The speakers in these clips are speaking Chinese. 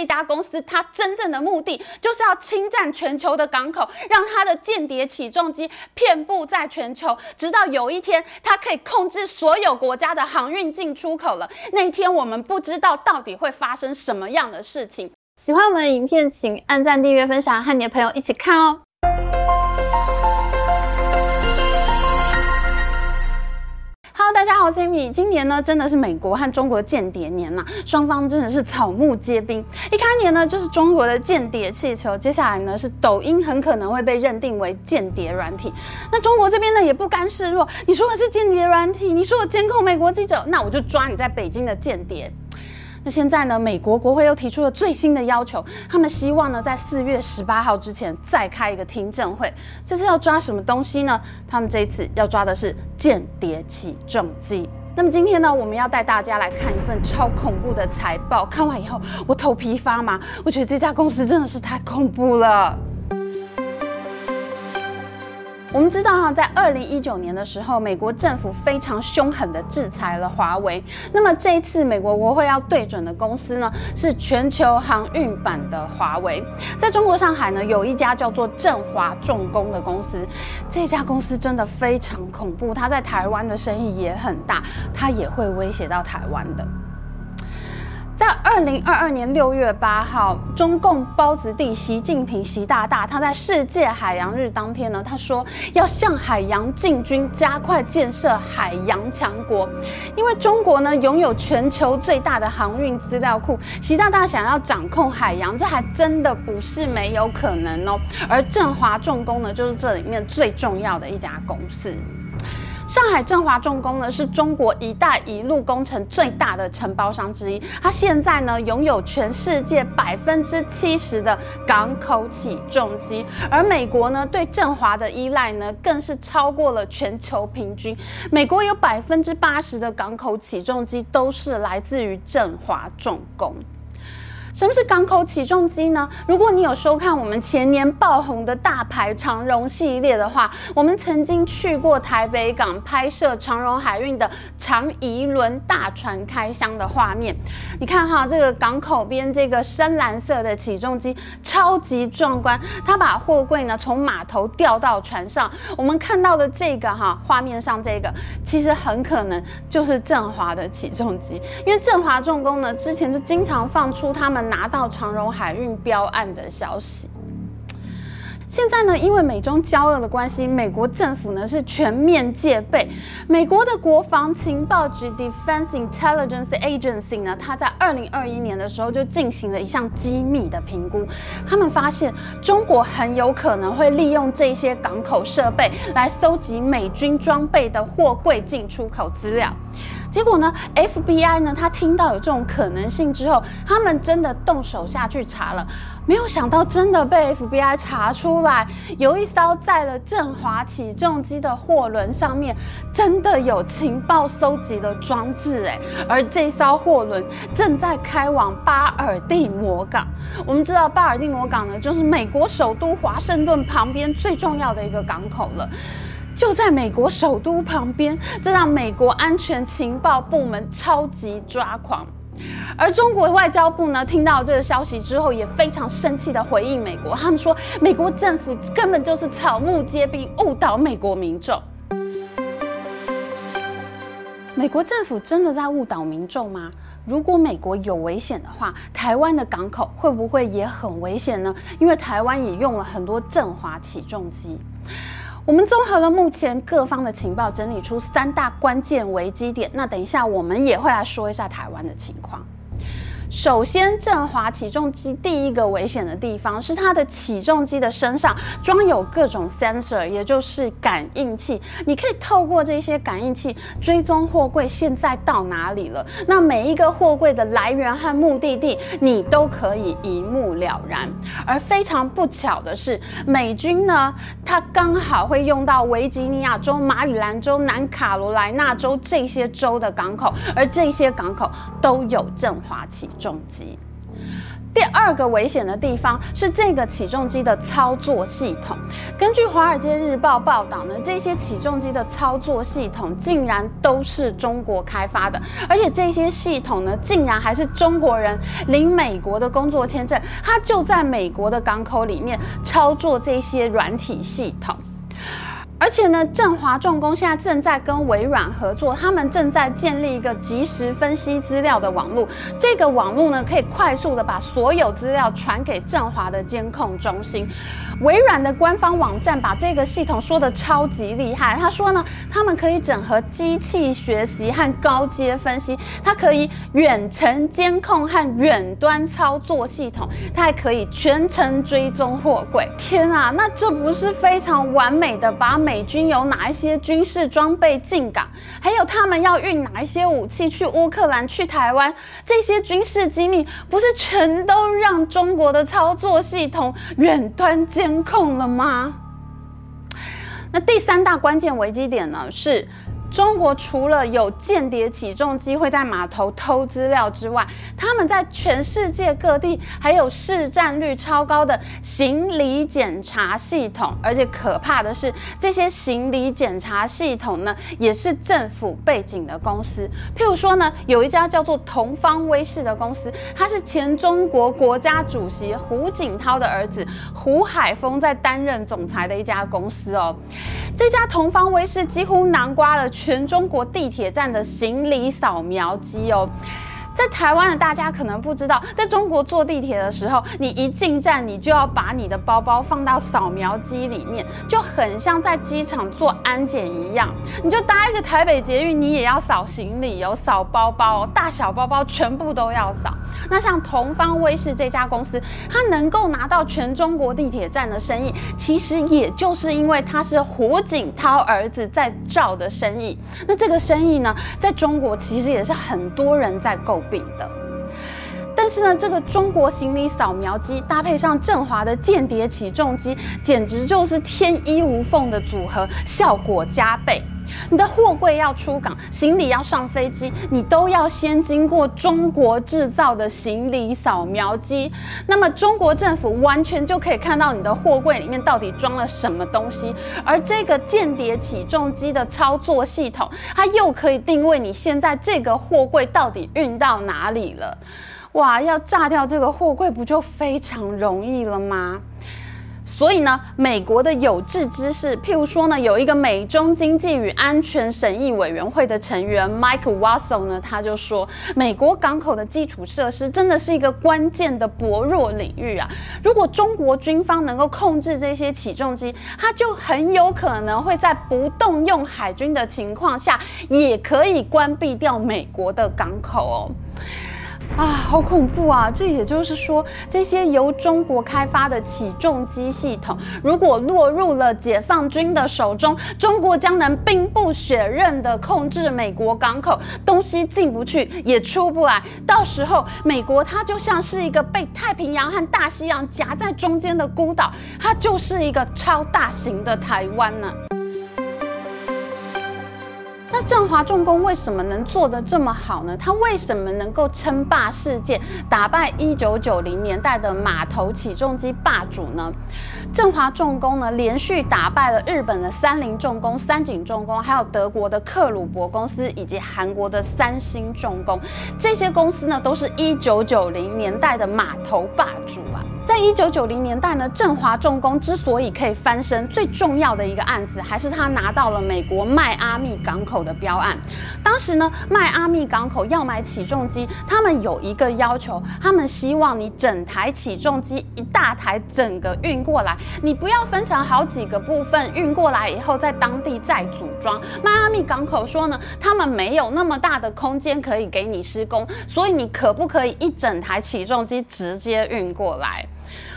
这家公司它真正的目的就是要侵占全球的港口，让它的间谍起重机遍布在全球，直到有一天它可以控制所有国家的航运进出口了。那一天我们不知道到底会发生什么样的事情。喜欢我们的影片，请按赞、订阅、分享，和你的朋友一起看哦。大家好，我是 Amy。今年呢，真的是美国和中国间谍年呐、双方真的是草木皆兵。一开年呢，就是中国的间谍气球，接下来呢是抖音很可能会被认定为间谍软体。那中国这边呢也不甘示弱，你说我是间谍软体，你说我监控美国记者，那我就抓你在北京的间谍。那现在呢，美国国会又提出了最新的要求，他们希望呢，在四月十八号之前再开一个听证会。这次要抓什么东西呢？他们这一次要抓的是间谍起重机。那么今天呢，我们要带大家来看一份超恐怖的财报。看完以后，我头皮发麻，我觉得这家公司真的是太恐怖了。我们知道哈，在二零一九年的时候，美国政府非常凶狠的制裁了华为。那么这一次，美国国会要对准的公司呢，是全球航运版的华为。在中国上海呢，有一家叫做振华重工的公司，这家公司真的非常恐怖，它在台湾的生意也很大，它也会威胁到台湾的。在二零二二年六月八号，中共包子弟习近平习大大，他在世界海洋日当天呢，他说要向海洋进军，加快建设海洋强国。因为中国呢拥有全球最大的航运资料库，习大大想要掌控海洋，这还真的不是没有可能哦。而振华重工呢，就是这里面最重要的一家公司。上海振华重工呢，是中国“一带一路”工程最大的承包商之一。它现在呢，拥有全世界百分之七十的港口起重机，而美国呢，对振华的依赖呢，更是超过了全球平均。美国有百分之八十的港口起重机都是来自于振华重工。什么是港口起重机呢？如果你有收看我们前年爆红的大牌长荣系列的话，我们曾经去过台北港拍摄长荣海运的长宜轮大船开箱的画面。你看哈，这个港口边这个深蓝色的起重机超级壮观，它把货柜呢从码头吊到船上。我们看到的这个哈画面上这个，其实很可能就是振华的起重机，因为振华重工呢之前就经常放出他们。拿到长荣海运标案的消息。现在呢，因为美中交恶的关系，美国政府呢是全面戒备。美国的国防情报局 （Defense Intelligence Agency） 呢，它在二零二一年的时候就进行了一项机密的评估。他们发现，中国很有可能会利用这些港口设备来搜集美军装备的货柜进出口资料。结果呢，FBI 呢，他听到有这种可能性之后，他们真的动手下去查了。没有想到，真的被 FBI 查出来，有一艘载了振华起重机的货轮上面，真的有情报搜集的装置诶，而这艘货轮正在开往巴尔的摩港。我们知道巴尔的摩港呢，就是美国首都华盛顿旁边最重要的一个港口了。就在美国首都旁边，这让美国安全情报部门超级抓狂。而中国外交部呢，听到这个消息之后，也非常生气地回应美国。他们说，美国政府根本就是草木皆兵，误导美国民众。美国政府真的在误导民众吗？如果美国有危险的话，台湾的港口会不会也很危险呢？因为台湾也用了很多振华起重机。我们综合了目前各方的情报，整理出三大关键危机点。那等一下，我们也会来说一下台湾的情况。首先，振华起重机第一个危险的地方是它的起重机的身上装有各种 sensor，也就是感应器。你可以透过这些感应器追踪货柜现在到哪里了。那每一个货柜的来源和目的地，你都可以一目了然。而非常不巧的是，美军呢，它刚好会用到维吉尼亚州、马里兰州、南卡罗来纳州这些州的港口，而这些港口都有振华起。重机。第二个危险的地方是这个起重机的操作系统。根据《华尔街日报》报道呢，这些起重机的操作系统竟然都是中国开发的，而且这些系统呢，竟然还是中国人领美国的工作签证，他就在美国的港口里面操作这些软体系统。而且呢，振华重工现在正在跟微软合作，他们正在建立一个即时分析资料的网络。这个网络呢，可以快速的把所有资料传给振华的监控中心。微软的官方网站把这个系统说的超级厉害，他说呢，他们可以整合机器学习和高阶分析，它可以远程监控和远端操作系统，它还可以全程追踪货柜。天啊，那这不是非常完美的把美美军有哪一些军事装备进港，还有他们要运哪一些武器去乌克兰、去台湾，这些军事机密不是全都让中国的操作系统远端监控了吗？那第三大关键危机点呢是。中国除了有间谍起重机会在码头偷资料之外，他们在全世界各地还有市占率超高的行李检查系统，而且可怕的是，这些行李检查系统呢，也是政府背景的公司。譬如说呢，有一家叫做同方威视的公司，它是前中国国家主席胡锦涛的儿子胡海峰在担任总裁的一家公司哦。这家同方威视几乎囊括了。全中国地铁站的行李扫描机哦。在台湾的大家可能不知道，在中国坐地铁的时候，你一进站，你就要把你的包包放到扫描机里面，就很像在机场做安检一样。你就搭一个台北捷运，你也要扫行李哦，扫包包，大小包包全部都要扫。那像同方威视这家公司，它能够拿到全中国地铁站的生意，其实也就是因为它是胡锦涛儿子在罩的生意。那这个生意呢，在中国其实也是很多人在购比的，但是呢，这个中国行李扫描机搭配上振华的间谍起重机，简直就是天衣无缝的组合，效果加倍。你的货柜要出港，行李要上飞机，你都要先经过中国制造的行李扫描机。那么中国政府完全就可以看到你的货柜里面到底装了什么东西，而这个间谍起重机的操作系统，它又可以定位你现在这个货柜到底运到哪里了。哇，要炸掉这个货柜不就非常容易了吗？所以呢，美国的有志之士，譬如说呢，有一个美中经济与安全审议委员会的成员 Mike Wassel 呢，他就说，美国港口的基础设施真的是一个关键的薄弱领域啊。如果中国军方能够控制这些起重机，它就很有可能会在不动用海军的情况下，也可以关闭掉美国的港口哦。啊，好恐怖啊！这也就是说，这些由中国开发的起重机系统，如果落入了解放军的手中，中国将能兵不血刃地控制美国港口，东西进不去，也出不来。到时候，美国它就像是一个被太平洋和大西洋夹在中间的孤岛，它就是一个超大型的台湾呢。振华重工为什么能做得这么好呢？它为什么能够称霸世界，打败一九九零年代的码头起重机霸主呢？振华重工呢，连续打败了日本的三菱重工、三井重工，还有德国的克鲁伯公司以及韩国的三星重工。这些公司呢，都是一九九零年代的码头霸主啊。在一九九零年代呢，振华重工之所以可以翻身，最重要的一个案子，还是他拿到了美国迈阿密港口的标案。当时呢，迈阿密港口要买起重机，他们有一个要求，他们希望你整台起重机一大台整个运过来，你不要分成好几个部分运过来以后在当地再组装。迈阿密港口说呢，他们没有那么大的空间可以给你施工，所以你可不可以一整台起重机直接运过来？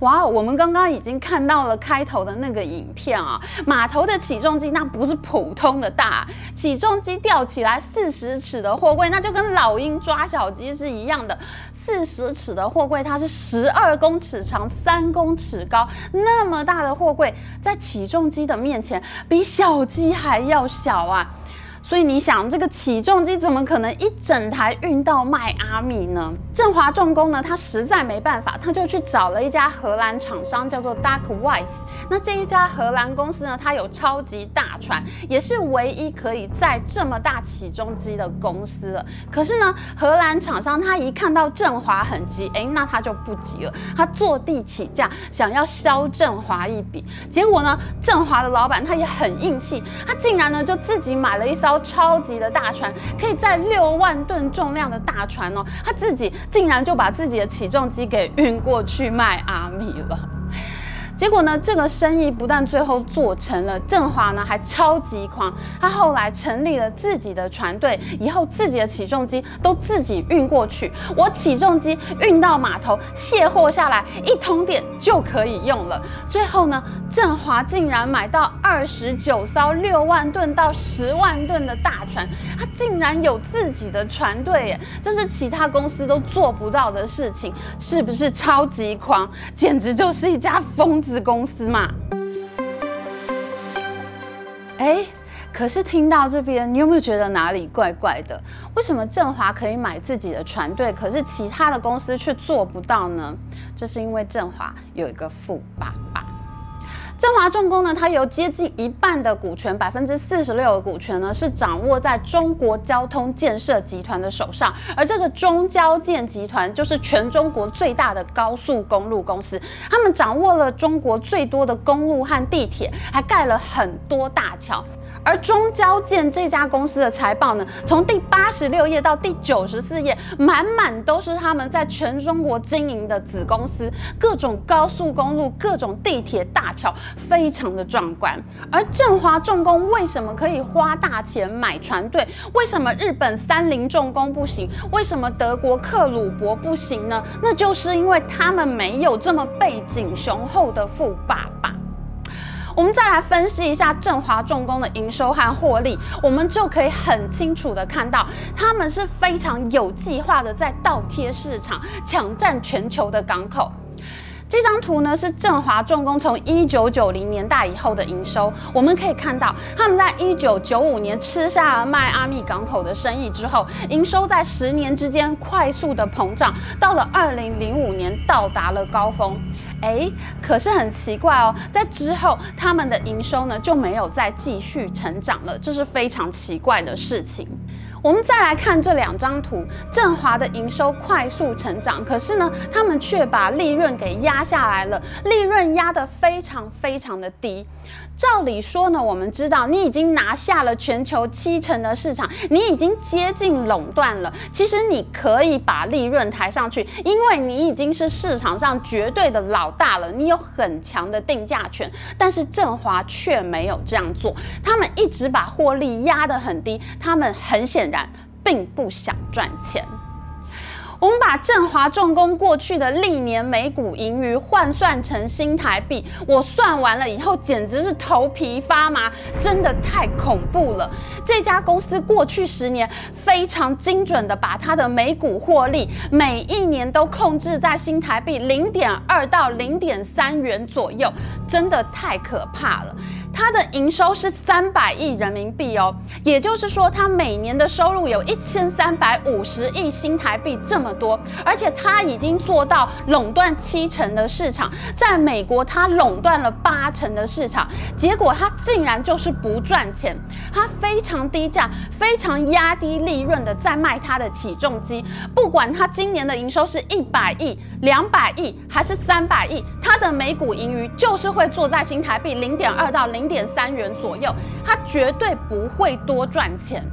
哇，我们刚刚已经看到了开头的那个影片啊，码头的起重机那不是普通的大，起重机吊起来四十尺的货柜，那就跟老鹰抓小鸡是一样的。四十尺的货柜，它是十二公尺长，三公尺高，那么大的货柜，在起重机的面前比小鸡还要小啊。所以你想，这个起重机怎么可能一整台运到迈阿密呢？振华重工呢，他实在没办法，他就去找了一家荷兰厂商，叫做 Dackweiss。那这一家荷兰公司呢，它有超级大船，也是唯一可以载这么大起重机的公司了。可是呢，荷兰厂商他一看到振华很急，哎，那他就不急了，他坐地起价，想要削振华一笔。结果呢，振华的老板他也很硬气，他竟然呢就自己买了一艘。超级的大船，可以载六万吨重量的大船哦，他自己竟然就把自己的起重机给运过去卖阿米了。结果呢，这个生意不但最后做成了，振华呢还超级狂，他后来成立了自己的船队，以后自己的起重机都自己运过去。我起重机运到码头卸货下来，一通电就可以用了。最后呢，振华竟然买到二十九艘六万吨到十万吨的大船，他竟然有自己的船队耶，这是其他公司都做不到的事情，是不是超级狂？简直就是一家疯子公司嘛，哎，可是听到这边，你有没有觉得哪里怪怪的？为什么振华可以买自己的船队，可是其他的公司却做不到呢？这是因为振华有一个富爸爸。振华重工呢，它有接近一半的股权，百分之四十六的股权呢，是掌握在中国交通建设集团的手上。而这个中交建集团就是全中国最大的高速公路公司，他们掌握了中国最多的公路和地铁，还盖了很多大桥。而中交建这家公司的财报呢，从第八十六页到第九十四页，满满都是他们在全中国经营的子公司，各种高速公路、各种地铁大桥，非常的壮观。而振华重工为什么可以花大钱买船队？为什么日本三菱重工不行？为什么德国克鲁伯不行呢？那就是因为他们没有这么背景雄厚的富爸爸。我们再来分析一下振华重工的营收和获利，我们就可以很清楚的看到，他们是非常有计划的在倒贴市场，抢占全球的港口。这张图呢是振华重工从一九九零年代以后的营收，我们可以看到，他们在一九九五年吃下了迈阿密港口的生意之后，营收在十年之间快速的膨胀，到了二零零五年到达了高峰。哎，可是很奇怪哦，在之后他们的营收呢就没有再继续成长了，这是非常奇怪的事情。我们再来看这两张图，振华的营收快速成长，可是呢，他们却把利润给压下来了，利润压得非常非常的低。照理说呢，我们知道你已经拿下了全球七成的市场，你已经接近垄断了。其实你可以把利润抬上去，因为你已经是市场上绝对的老大了，你有很强的定价权。但是振华却没有这样做，他们一直把获利压得很低，他们很显。并不想赚钱。我们把振华重工过去的历年每股盈余换算成新台币，我算完了以后简直是头皮发麻，真的太恐怖了。这家公司过去十年非常精准的把它的每股获利每一年都控制在新台币零点二到零点三元左右，真的太可怕了。它的营收是三百亿人民币哦，也就是说，它每年的收入有一千三百五十亿新台币这么多，而且它已经做到垄断七成的市场，在美国它垄断了八成的市场，结果它竟然就是不赚钱，它非常低价、非常压低利润的在卖它的起重机，不管它今年的营收是一百亿、两百亿还是三百亿，它的每股盈余就是会坐在新台币零点二到零。点三元左右，它绝对不会多赚钱。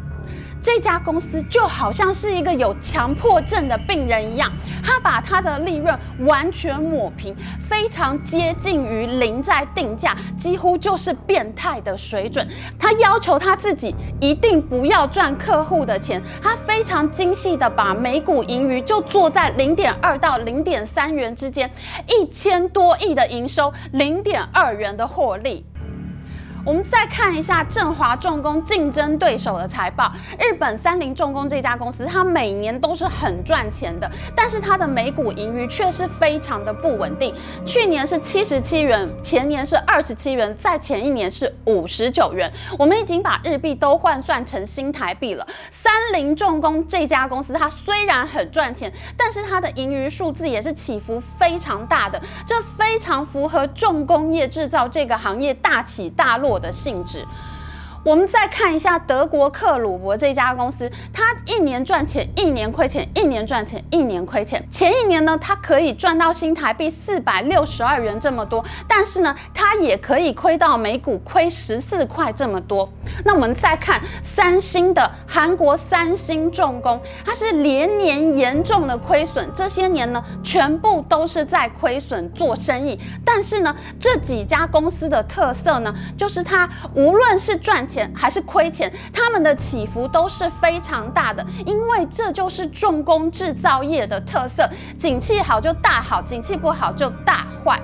这家公司就好像是一个有强迫症的病人一样，他把他的利润完全抹平，非常接近于零在定价，几乎就是变态的水准。他要求他自己一定不要赚客户的钱，他非常精细的把每股盈余就做在零点二到零点三元之间，一千多亿的营收，零点二元的获利。我们再看一下振华重工竞争对手的财报，日本三菱重工这家公司，它每年都是很赚钱的，但是它的每股盈余却是非常的不稳定。去年是七十七元，前年是二十七元，在前一年是五十九元。我们已经把日币都换算成新台币了。三菱重工这家公司，它虽然很赚钱，但是它的盈余数字也是起伏非常大的，这非常符合重工业制造这个行业大起大落我的性质。我们再看一下德国克鲁伯这家公司，它一年赚钱，一年亏钱，一年赚钱，一年亏钱。前一年呢，它可以赚到新台币四百六十二元这么多，但是呢，它也可以亏到每股亏十四块这么多。那我们再看三星的韩国三星重工，它是连年严重的亏损，这些年呢，全部都是在亏损做生意。但是呢，这几家公司的特色呢，就是它无论是赚钱还是亏钱，他们的起伏都是非常大的，因为这就是重工制造业的特色，景气好就大好，景气不好就大坏。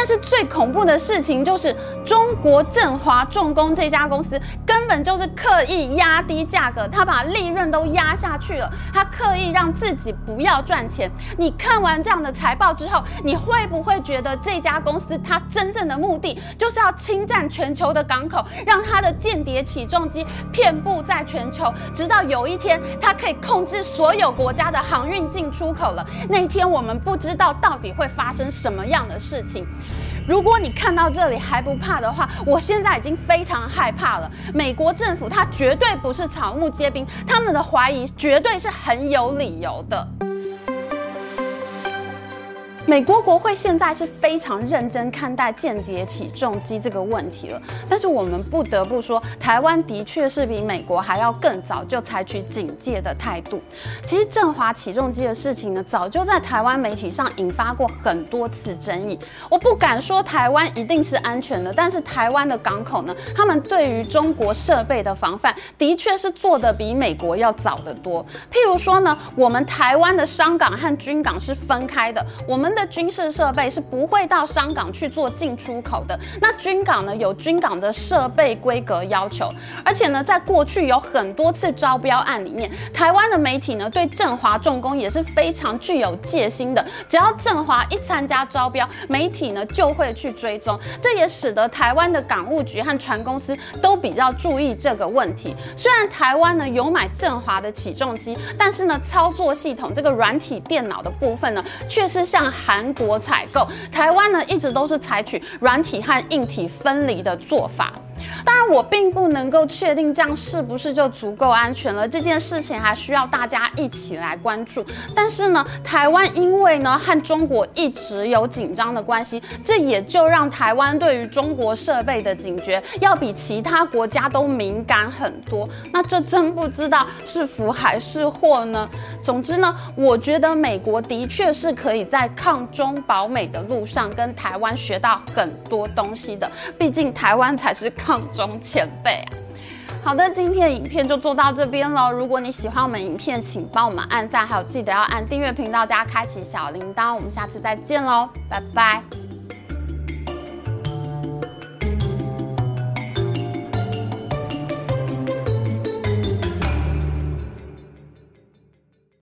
但是最恐怖的事情就是，中国振华重工这家公司根本就是刻意压低价格，他把利润都压下去了，他刻意让自己不要赚钱。你看完这样的财报之后，你会不会觉得这家公司它真正的目的就是要侵占全球的港口，让它的间谍起重机遍布在全球，直到有一天它可以控制所有国家的航运进出口。了？那一天我们不知道到底会发生什么样的事情。如果你看到这里还不怕的话，我现在已经非常害怕了。美国政府他绝对不是草木皆兵，他们的怀疑绝对是很有理由的。美国国会现在是非常认真看待间谍起重机这个问题了，但是我们不得不说，台湾的确是比美国还要更早就采取警戒的态度。其实振华起重机的事情呢，早就在台湾媒体上引发过很多次争议。我不敢说台湾一定是安全的，但是台湾的港口呢，他们对于中国设备的防范的确是做得比美国要早得多。譬如说呢，我们台湾的商港和军港是分开的，我们的的军事设备是不会到商港去做进出口的。那军港呢，有军港的设备规格要求，而且呢，在过去有很多次招标案里面，台湾的媒体呢对振华重工也是非常具有戒心的。只要振华一参加招标，媒体呢就会去追踪。这也使得台湾的港务局和船公司都比较注意这个问题。虽然台湾呢有买振华的起重机，但是呢操作系统这个软体电脑的部分呢，却是像。韩国采购，台湾呢一直都是采取软体和硬体分离的做法。当然，我并不能够确定这样是不是就足够安全了。这件事情还需要大家一起来关注。但是呢，台湾因为呢和中国一直有紧张的关系，这也就让台湾对于中国设备的警觉要比其他国家都敏感很多。那这真不知道是福还是祸呢？总之呢，我觉得美国的确是可以在抗中保美的路上跟台湾学到很多东西的。毕竟台湾才是。抗中前辈啊！好的，今天的影片就做到这边喽。如果你喜欢我们影片，请帮我们按赞，还有记得要按订阅频道加开启小铃铛。我们下次再见喽，拜拜。